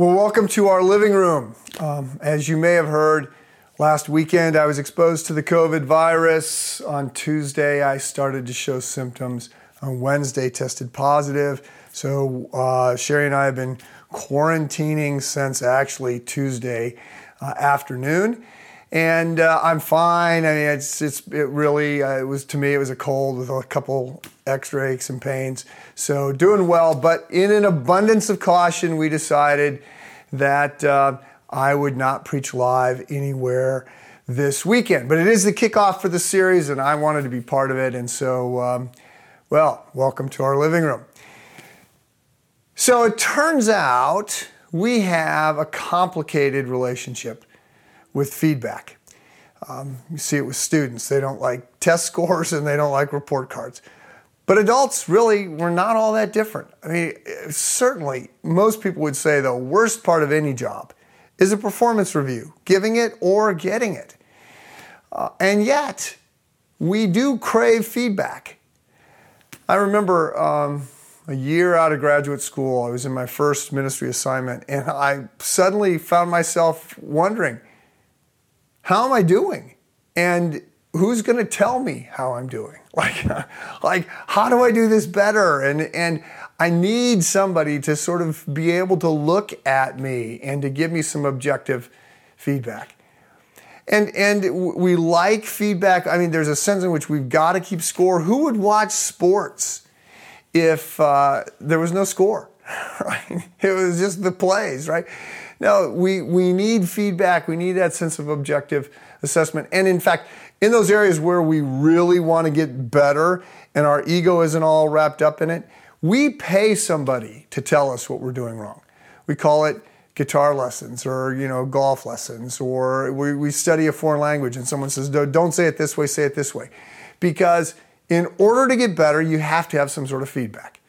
Well, welcome to our living room. Um, as you may have heard, last weekend I was exposed to the COVID virus. On Tuesday, I started to show symptoms. On Wednesday, tested positive. So, uh, Sherry and I have been quarantining since actually Tuesday uh, afternoon. And uh, I'm fine. I mean, it's, it's it really, uh, it was to me, it was a cold with a couple extra aches and pains. So, doing well. But in an abundance of caution, we decided that uh, I would not preach live anywhere this weekend. But it is the kickoff for the series, and I wanted to be part of it. And so, um, well, welcome to our living room. So it turns out we have a complicated relationship with feedback. Um, you see it with students. They don't like test scores and they don't like report cards. But adults, really, we're not all that different. I mean, certainly, most people would say the worst part of any job is a performance review, giving it or getting it. Uh, and yet, we do crave feedback. I remember um, a year out of graduate school, I was in my first ministry assignment, and I suddenly found myself wondering, how am I doing? And who's going to tell me how I'm doing? Like, like how do I do this better? And and I need somebody to sort of be able to look at me and to give me some objective feedback. And and we like feedback. I mean, there's a sense in which we've got to keep score. Who would watch sports if uh, there was no score? Right? It was just the plays, right? No, we we need feedback. We need that sense of objective assessment. And in fact, in those areas where we really want to get better and our ego isn't all wrapped up in it, we pay somebody to tell us what we're doing wrong. We call it guitar lessons or you know golf lessons or we, we study a foreign language and someone says don't say it this way say it this way because in order to get better you have to have some sort of feedback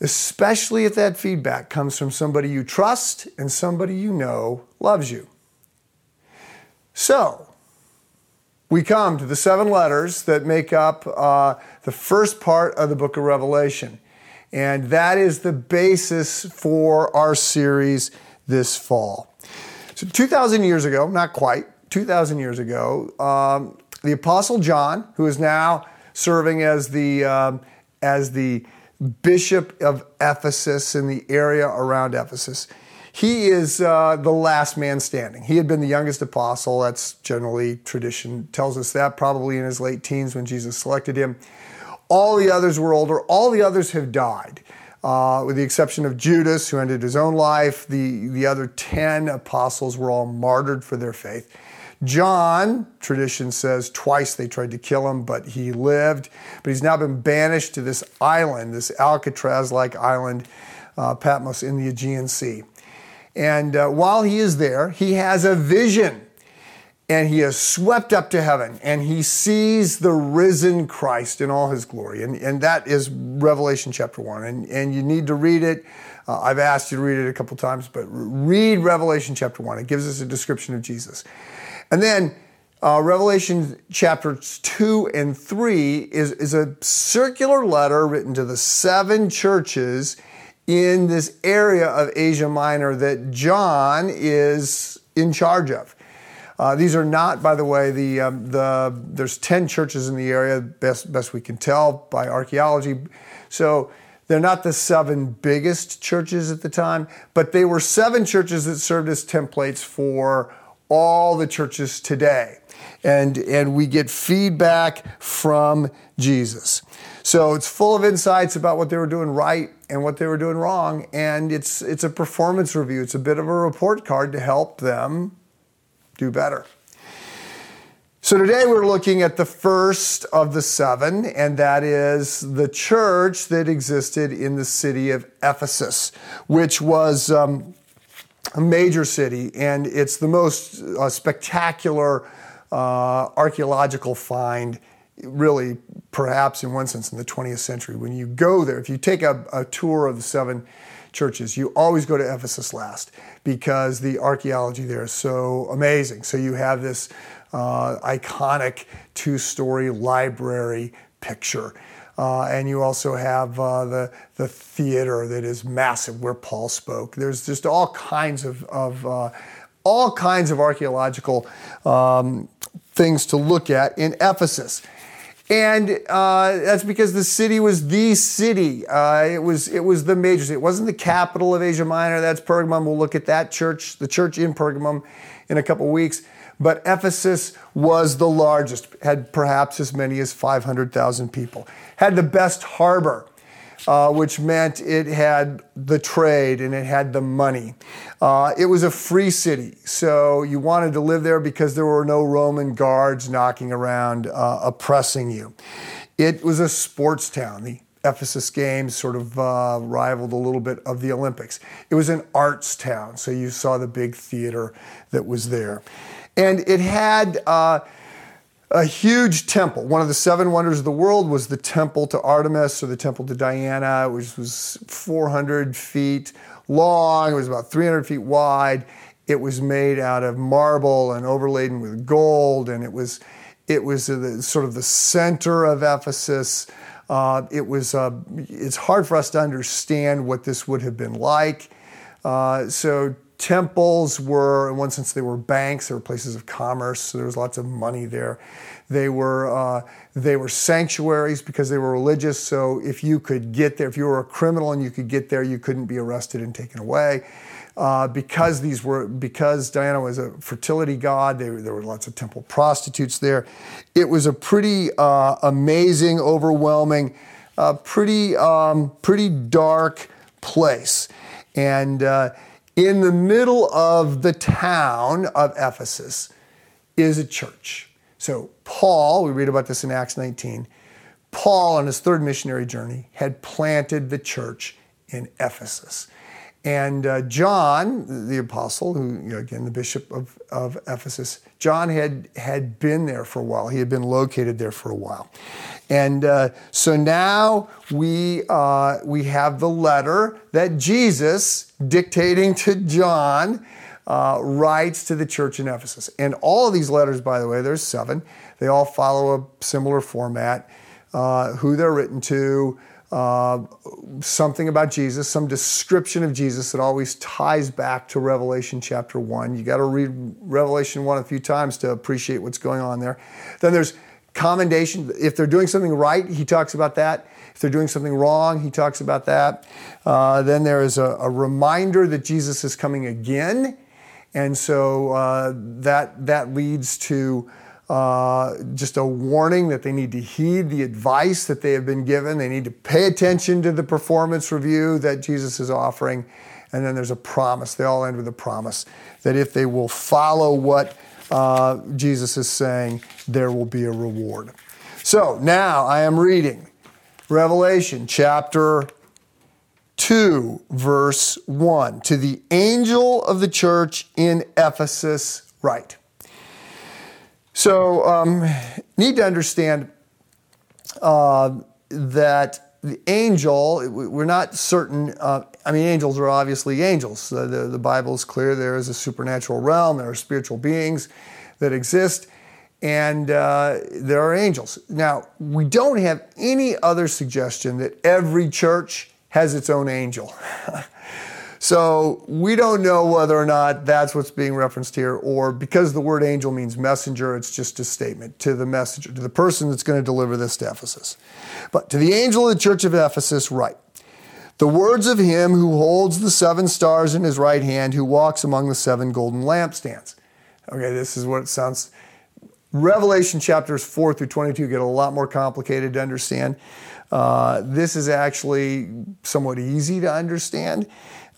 especially if that feedback comes from somebody you trust and somebody you know loves you so we come to the seven letters that make up uh, the first part of the book of Revelation. And that is the basis for our series this fall. So, 2,000 years ago, not quite, 2,000 years ago, um, the Apostle John, who is now serving as the, um, as the bishop of Ephesus in the area around Ephesus, he is uh, the last man standing. He had been the youngest apostle. That's generally tradition tells us that, probably in his late teens when Jesus selected him. All the others were older. All the others have died. Uh, with the exception of Judas, who ended his own life. The, the other 10 apostles were all martyred for their faith. John, tradition says, twice they tried to kill him, but he lived. But he's now been banished to this island, this Alcatraz like island, uh, Patmos, in the Aegean Sea. And uh, while he is there, he has a vision and he is swept up to heaven and he sees the risen Christ in all his glory. And, and that is Revelation chapter 1. And, and you need to read it. Uh, I've asked you to read it a couple times, but read Revelation chapter 1. It gives us a description of Jesus. And then uh, Revelation chapters 2 and 3 is, is a circular letter written to the seven churches in this area of Asia Minor that John is in charge of. Uh, these are not, by the way, the, um, the there's 10 churches in the area, best, best we can tell by archaeology. So they're not the seven biggest churches at the time, but they were seven churches that served as templates for all the churches today. And, and we get feedback from Jesus. So it's full of insights about what they were doing right and what they were doing wrong. And it's, it's a performance review, it's a bit of a report card to help them do better. So today we're looking at the first of the seven, and that is the church that existed in the city of Ephesus, which was um, a major city, and it's the most uh, spectacular uh, archaeological find really perhaps in one sense in the 20th century. When you go there, if you take a, a, tour of the seven churches, you always go to Ephesus last because the archaeology there is so amazing. So you have this uh, iconic two story library picture. Uh, and you also have uh, the, the theater that is massive where Paul spoke. There's just all kinds of, of uh, all kinds of archaeological um, things to look at in Ephesus. And uh, that's because the city was the city. Uh, it was it was the major city. It wasn't the capital of Asia Minor. That's Pergamum. We'll look at that church, the church in Pergamum, in a couple weeks. But Ephesus was the largest. Had perhaps as many as 500,000 people. Had the best harbor uh, which meant it had the trade and it had the money. Uh, it was a free city, so you wanted to live there because there were no Roman guards knocking around uh, oppressing you. It was a sports town. The Ephesus Games sort of uh, rivaled a little bit of the Olympics. It was an arts town, so you saw the big theater that was there. And it had uh, a huge temple. One of the seven wonders of the world was the temple to Artemis or the temple to Diana, which was 400 feet long. It was about 300 feet wide. It was made out of marble and overladen with gold, and it was it was the, sort of the center of Ephesus. Uh, it was uh, it's hard for us to understand what this would have been like. Uh, so temples were, in one sense, they were banks. They were places of commerce. So there was lots of money there. They were uh, they were sanctuaries because they were religious. So if you could get there, if you were a criminal and you could get there, you couldn't be arrested and taken away. Uh, because these were because Diana was a fertility god, they, there were lots of temple prostitutes there. It was a pretty uh, amazing, overwhelming, uh, pretty um, pretty dark place, and uh, in the middle of the town of Ephesus is a church. So, Paul, we read about this in Acts 19, Paul, on his third missionary journey, had planted the church in Ephesus. And uh, John, the apostle, who, you know, again, the bishop of, of Ephesus, John had, had been there for a while. He had been located there for a while. And uh, so now we, uh, we have the letter that Jesus, dictating to John, uh, writes to the church in Ephesus. And all of these letters, by the way, there's seven, they all follow a similar format uh, who they're written to uh, something about Jesus, some description of Jesus that always ties back to Revelation chapter 1. You got to read Revelation 1 a few times to appreciate what's going on there. Then there's commendation. If they're doing something right, he talks about that. If they're doing something wrong, he talks about that. Uh, then there is a, a, reminder that Jesus is coming again. And so uh, that, that leads to uh, just a warning that they need to heed the advice that they have been given. They need to pay attention to the performance review that Jesus is offering. And then there's a promise. They all end with a promise that if they will follow what uh, Jesus is saying, there will be a reward. So now I am reading Revelation chapter 2, verse 1. To the angel of the church in Ephesus, write. So, um, need to understand uh, that the angel, we're not certain. Uh, I mean, angels are obviously angels. The, the, the Bible is clear there is a supernatural realm, there are spiritual beings that exist, and uh, there are angels. Now, we don't have any other suggestion that every church has its own angel. So we don't know whether or not that's what's being referenced here, or because the word angel means messenger, it's just a statement to the messenger, to the person that's going to deliver this to Ephesus. But to the angel of the church of Ephesus, write the words of him who holds the seven stars in his right hand, who walks among the seven golden lampstands. Okay, this is what it sounds. Revelation chapters 4 through 22 get a lot more complicated to understand. Uh, this is actually somewhat easy to understand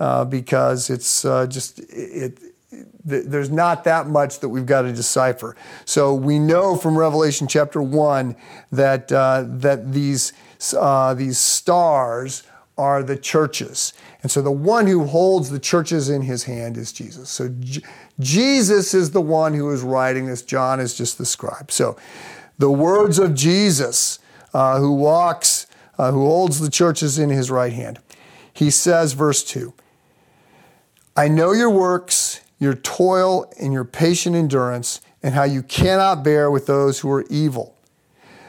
uh, because it's uh, just it, it, there's not that much that we've got to decipher. So we know from Revelation chapter one that uh, that these uh, these stars are the churches, and so the one who holds the churches in his hand is Jesus. So J- Jesus is the one who is writing this. John is just the scribe. So the words of Jesus, uh, who walks, who holds the churches in his right hand. He says, verse two. I know your works, your toil, and your patient endurance, and how you cannot bear with those who are evil.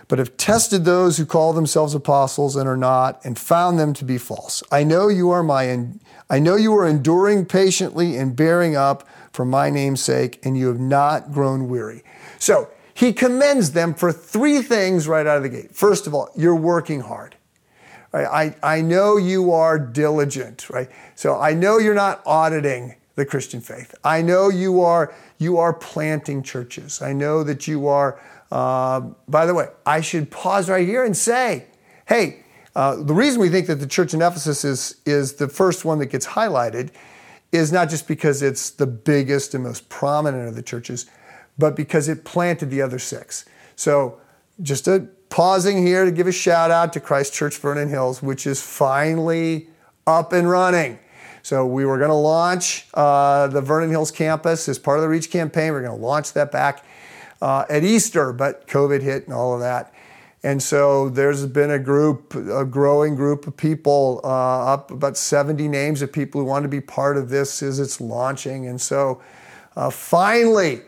but have tested those who call themselves apostles and are not, and found them to be false. I know you are my, I know you are enduring patiently and bearing up for my name's sake, and you have not grown weary. So he commends them for three things right out of the gate. First of all, you're working hard. I, I know you are diligent, right? So I know you're not auditing the Christian faith. I know you are you are planting churches. I know that you are. Uh, by the way, I should pause right here and say, hey, uh, the reason we think that the church in Ephesus is is the first one that gets highlighted is not just because it's the biggest and most prominent of the churches, but because it planted the other six. So just a pausing here to give a shout out to Christ Church Vernon Hills, which is finally up and running. So we were going to launch uh, the Vernon Hills campus as part of the Reach campaign. We are going to launch that back uh, at Easter, but COVID hit and all of that. And so there's been a group, a growing group of people, uh, up about 70 names of people who want to be part of this as it's launching. And so uh, finally,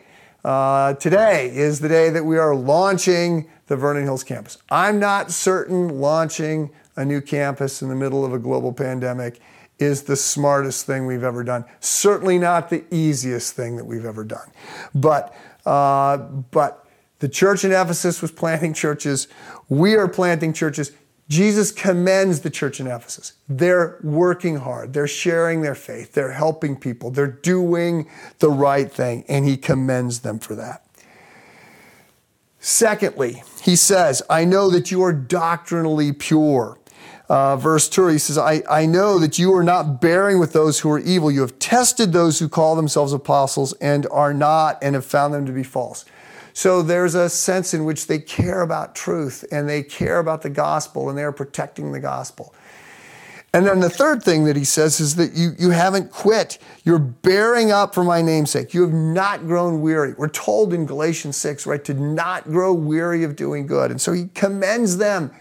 uh, today is the day that we are launching the Vernon Hills campus. I'm not certain launching a new campus in the middle of a global pandemic is the smartest thing we've ever done. Certainly not the easiest thing that we've ever done. But, uh, but the church in Ephesus was planting churches. We are planting churches. Jesus commends the church in Ephesus. They're working hard. They're sharing their faith. They're helping people. They're doing the right thing, and he commends them for that. Secondly, he says, I know that you are doctrinally pure. Uh, verse 2, he says, I, I know that you are not bearing with those who are evil. You have tested those who call themselves apostles and are not, and have found them to be false. So there's a sense in which they care about truth and they care about the gospel and they're protecting the gospel. And then the third thing that he says is that you, you haven't quit. You're bearing up for my namesake. You have not grown weary. We're told in Galatians 6, right, to not grow weary of doing good. And so he commends them.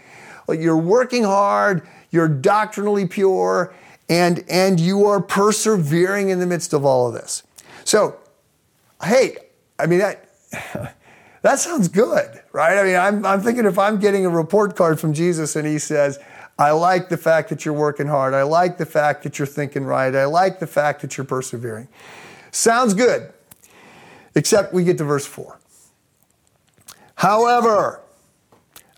You're working hard, you're doctrinally pure, and, and you are persevering in the midst of all of this. So, hey, I mean, that, that sounds good, right? I mean, I'm, I'm thinking if I'm getting a report card from Jesus and he says, I like the fact that you're working hard. I like the fact that you're thinking right. I like the fact that you're persevering. Sounds good, except we get to verse 4. However,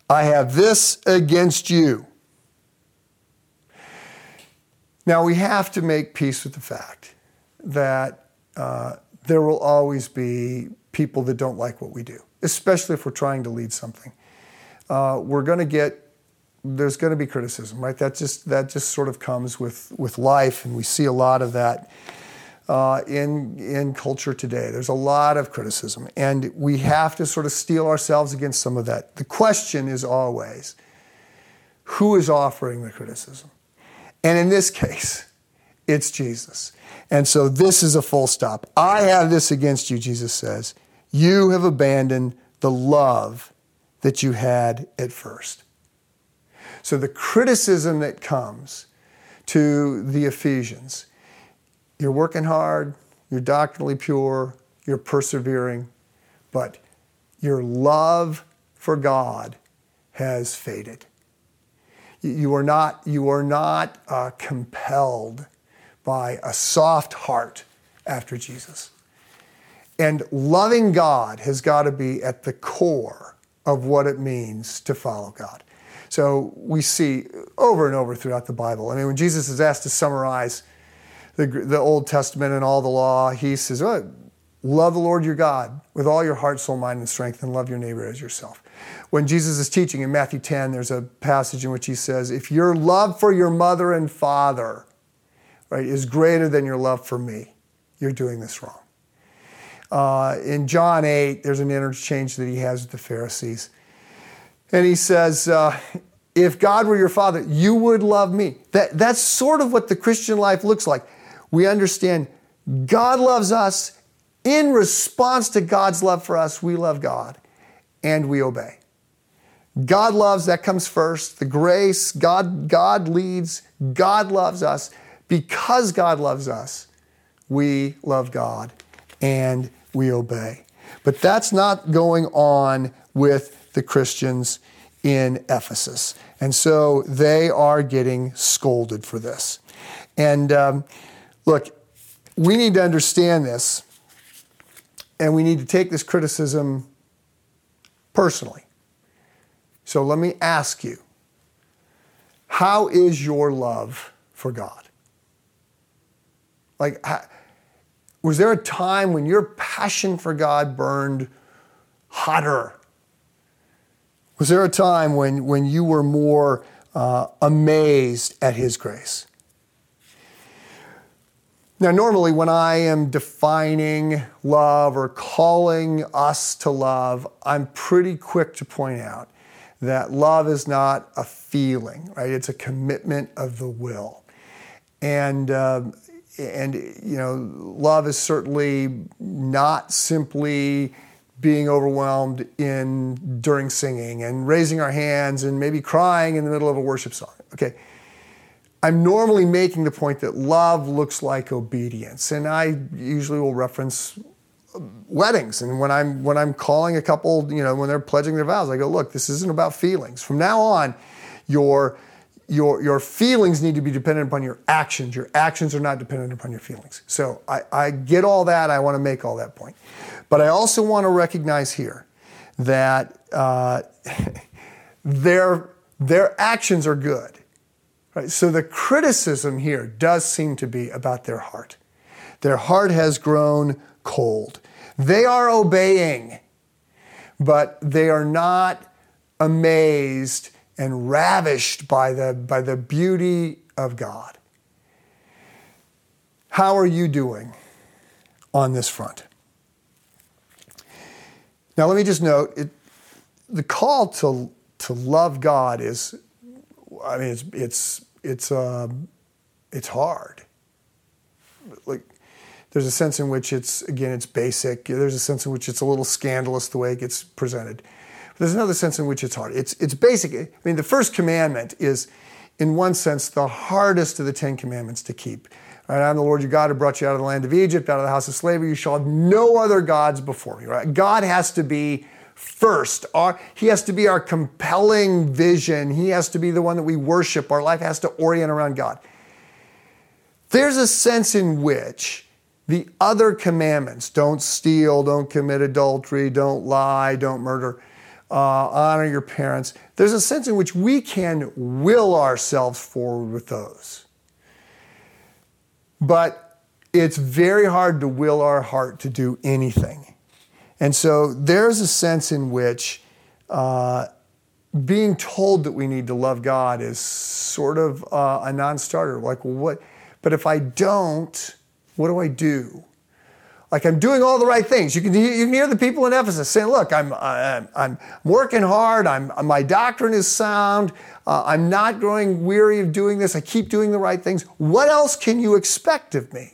I have this against you. Now, we have to make peace with the fact that uh, there will always be people that don't like what we do, especially if we're trying to lead something. Uh, we're going to get there's going to be criticism, right? That just that just sort of comes with with life, and we see a lot of that uh, in in culture today. There's a lot of criticism, and we have to sort of steel ourselves against some of that. The question is always, who is offering the criticism? And in this case, it's Jesus. And so this is a full stop. I have this against you, Jesus says. You have abandoned the love that you had at first. So the criticism that comes to the Ephesians you're working hard, you're doctrinally pure, you're persevering, but your love for God has faded. You are not, you are not uh, compelled by a soft heart after Jesus. And loving God has got to be at the core of what it means to follow God. So we see over and over throughout the Bible. I mean, when Jesus is asked to summarize the, the Old Testament and all the law, he says, oh, Love the Lord your God with all your heart, soul, mind, and strength, and love your neighbor as yourself. When Jesus is teaching in Matthew 10, there's a passage in which he says, If your love for your mother and father right, is greater than your love for me, you're doing this wrong. Uh, in John 8, there's an interchange that he has with the Pharisees. And he says, uh, if God were your father, you would love me. That, that's sort of what the Christian life looks like. We understand God loves us. In response to God's love for us, we love God and we obey. God loves, that comes first. The grace, God, God leads, God loves us. Because God loves us, we love God and we obey. But that's not going on with the Christians in Ephesus. And so they are getting scolded for this. And um, look, we need to understand this, and we need to take this criticism personally. So let me ask you how is your love for God? Like, was there a time when your passion for God burned hotter? Was there a time when, when you were more uh, amazed at His grace? Now, normally, when I am defining love or calling us to love, I'm pretty quick to point out that love is not a feeling, right? It's a commitment of the will. And, uh, and you know, love is certainly not simply being overwhelmed in during singing and raising our hands and maybe crying in the middle of a worship song. Okay. I'm normally making the point that love looks like obedience. And I usually will reference weddings and when I'm when I'm calling a couple, you know, when they're pledging their vows, I go, look, this isn't about feelings. From now on, your your your feelings need to be dependent upon your actions. Your actions are not dependent upon your feelings. So I, I get all that. I want to make all that point, but I also want to recognize here that uh, their their actions are good. Right? So the criticism here does seem to be about their heart. Their heart has grown cold. They are obeying, but they are not amazed and ravished by the, by the beauty of God. How are you doing on this front? Now, let me just note it, the call to, to love God is, I mean, it's, it's, it's, um, it's hard. Like, there's a sense in which it's, again, it's basic. There's a sense in which it's a little scandalous the way it gets presented. There's another sense in which it's hard. It's, it's basic. I mean, the first commandment is, in one sense, the hardest of the Ten Commandments to keep. Right, I'm the Lord your God who brought you out of the land of Egypt, out of the house of slavery. You shall have no other gods before me. Right? God has to be first. Our, he has to be our compelling vision. He has to be the one that we worship. Our life has to orient around God. There's a sense in which the other commandments don't steal, don't commit adultery, don't lie, don't murder, uh, honor your parents there's a sense in which we can will ourselves forward with those. But it's very hard to will our heart to do anything. And so there's a sense in which uh, being told that we need to love God is sort of uh, a non starter. Like, well, what? But if I don't, what do I do? Like I'm doing all the right things. You can, you can hear the people in Ephesus saying, look, I'm, I'm, I'm working hard. I'm, my doctrine is sound. Uh, I'm not growing weary of doing this. I keep doing the right things. What else can you expect of me?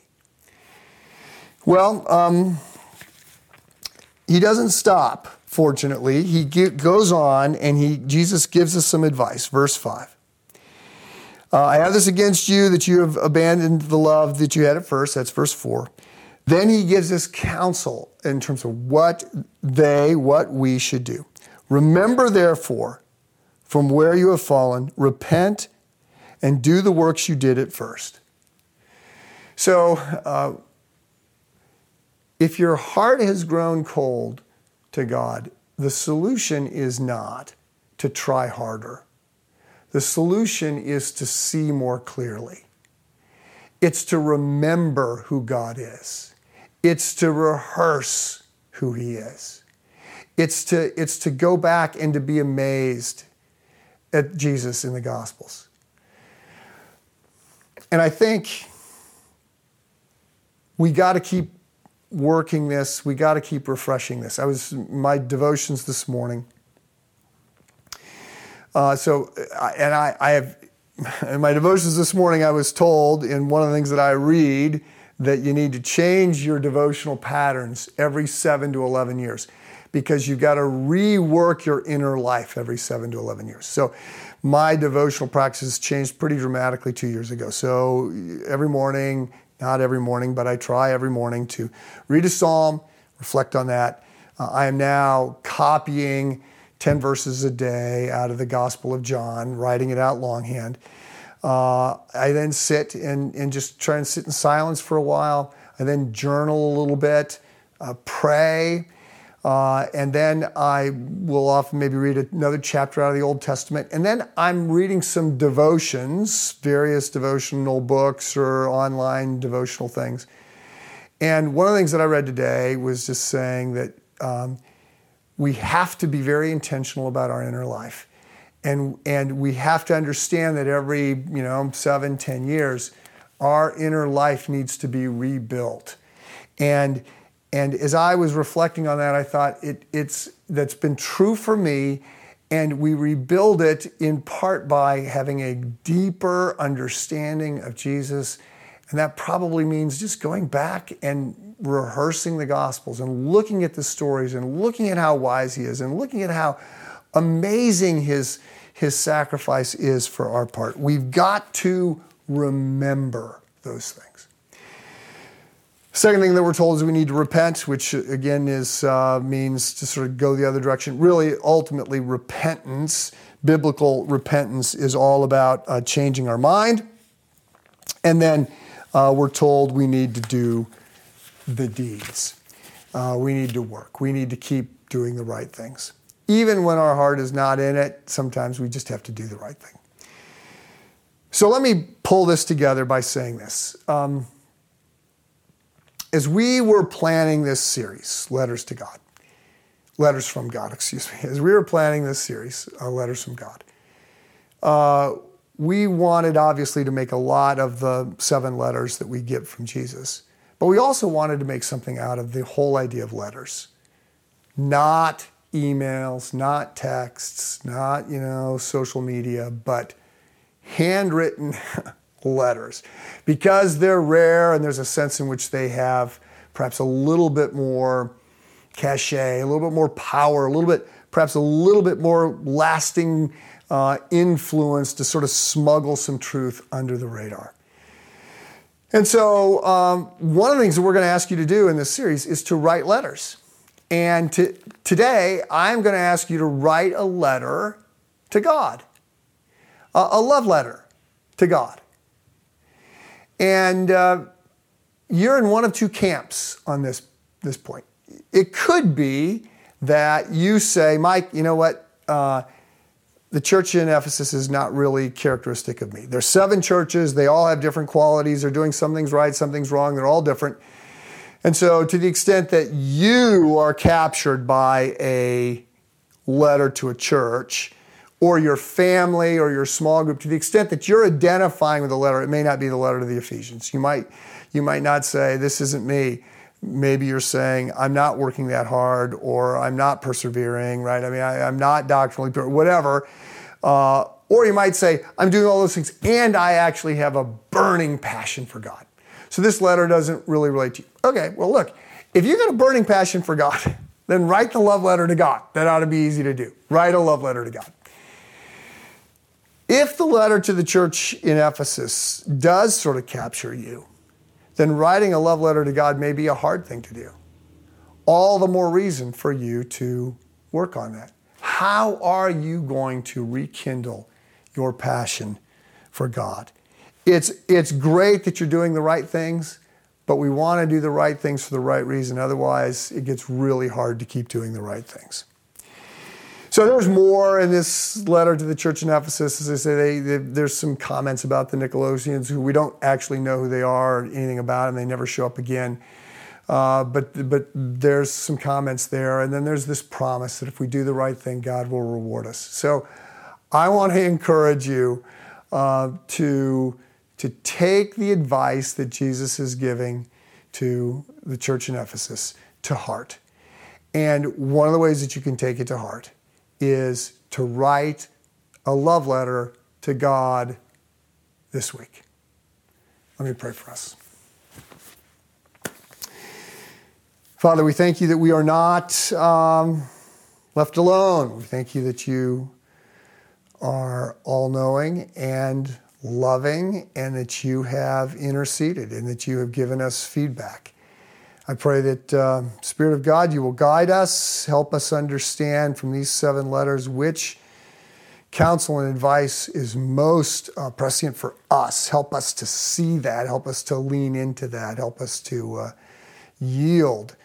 Well, um, he doesn't stop, fortunately. He goes on and he, Jesus gives us some advice. Verse 5. Uh, I have this against you that you have abandoned the love that you had at first. That's verse 4. Then he gives us counsel in terms of what they, what we should do. Remember, therefore, from where you have fallen, repent and do the works you did at first. So, uh, if your heart has grown cold to God, the solution is not to try harder. The solution is to see more clearly. It's to remember who God is. It's to rehearse who He is. It's to, it's to go back and to be amazed at Jesus in the Gospels. And I think we got to keep working this. We got to keep refreshing this. I was my devotions this morning. Uh, so, and I, I have in my devotions this morning. I was told in one of the things that I read that you need to change your devotional patterns every seven to eleven years because you've got to rework your inner life every seven to 11 years. So, my devotional practices changed pretty dramatically two years ago. So, every morning, not every morning, but I try every morning to read a psalm, reflect on that. Uh, I am now copying 10 verses a day out of the Gospel of John, writing it out longhand. Uh, I then sit and, and just try and sit in silence for a while. I then journal a little bit, uh, pray, uh, and then I will often maybe read another chapter out of the Old Testament. And then I'm reading some devotions, various devotional books or online devotional things. And one of the things that I read today was just saying that um, we have to be very intentional about our inner life. And, and we have to understand that every, you know, seven, ten years, our inner life needs to be rebuilt. And, and as I was reflecting on that, I thought it, it's, that's been true for me. And we rebuild it in part by having a deeper understanding of Jesus. And that probably means just going back and rehearsing the Gospels and looking at the stories and looking at how wise He is and looking at how amazing His, his sacrifice is for our part. We've got to remember those things. Second thing that we're told is we need to repent, which again is uh, means to sort of go the other direction. Really, ultimately, repentance, biblical repentance, is all about uh, changing our mind. And then uh, we're told we need to do the deeds. Uh, we need to work. We need to keep doing the right things. Even when our heart is not in it, sometimes we just have to do the right thing. So let me pull this together by saying this. Um, as we were planning this series, Letters to God, Letters from God, excuse me, as we were planning this series, uh, Letters from God, uh, we wanted obviously to make a lot of the seven letters that we get from Jesus, but we also wanted to make something out of the whole idea of letters, not emails, not texts, not, you know, social media, but handwritten letters because they're rare and there's a sense in which they have perhaps a little bit more cachet, a little bit more power, a little bit, perhaps a little bit more lasting uh, influence to sort of smuggle some truth under the radar. And so, um, one of the things that we're going to ask you to do in this series is to write letters. And to, today, I'm going to ask you to write a letter to God, a, a love letter to God. And uh, you're in one of two camps on this, this point. It could be that you say, Mike, you know what? Uh, the church in Ephesus is not really characteristic of me. There's seven churches, they all have different qualities. They're doing some things right, some things wrong, they're all different. And so, to the extent that you are captured by a letter to a church, or your family or your small group, to the extent that you're identifying with a letter, it may not be the letter to the Ephesians. You might, you might not say, This isn't me. Maybe you're saying, I'm not working that hard, or I'm not persevering, right? I mean, I, am not doctrinally pure, whatever. Uh, or you might say, I'm doing all those things, and I actually have a burning passion for God. So this letter doesn't really relate to you. Okay, well, look, if you've got a burning passion for God, then write the love letter to God. That ought to be easy to do. Write a love letter to God. If the letter to the church in Ephesus does sort of capture you, then writing a love letter to God may be a hard thing to do. All the more reason for you to work on that. How are you going to rekindle your passion for God? It's, it's great that you're doing the right things, but we want to do the right things for the right reason. Otherwise, it gets really hard to keep doing the right things. So there's more in this letter to the church in Ephesus. As I say, they, they, there's some comments about the Nicolaitans who we don't actually know who they are or anything about them. They never show up again. Uh, but, but there's some comments there. And then there's this promise that if we do the right thing, God will reward us. So I want to encourage you uh, to, to take the advice that Jesus is giving to the church in Ephesus to heart. And one of the ways that you can take it to heart is to write a love letter to God this week. Let me pray for us. Father, we thank you that we are not um, left alone. We thank you that you are all knowing and loving, and that you have interceded and that you have given us feedback. I pray that, uh, Spirit of God, you will guide us, help us understand from these seven letters which counsel and advice is most uh, prescient for us. Help us to see that, help us to lean into that, help us to uh, yield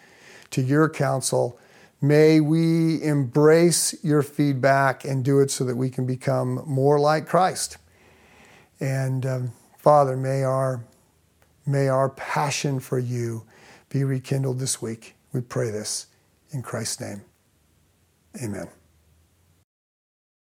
to your counsel. May we embrace your feedback and do it so that we can become more like Christ. And um, Father, may our, may our passion for you be rekindled this week. We pray this in Christ's name. Amen.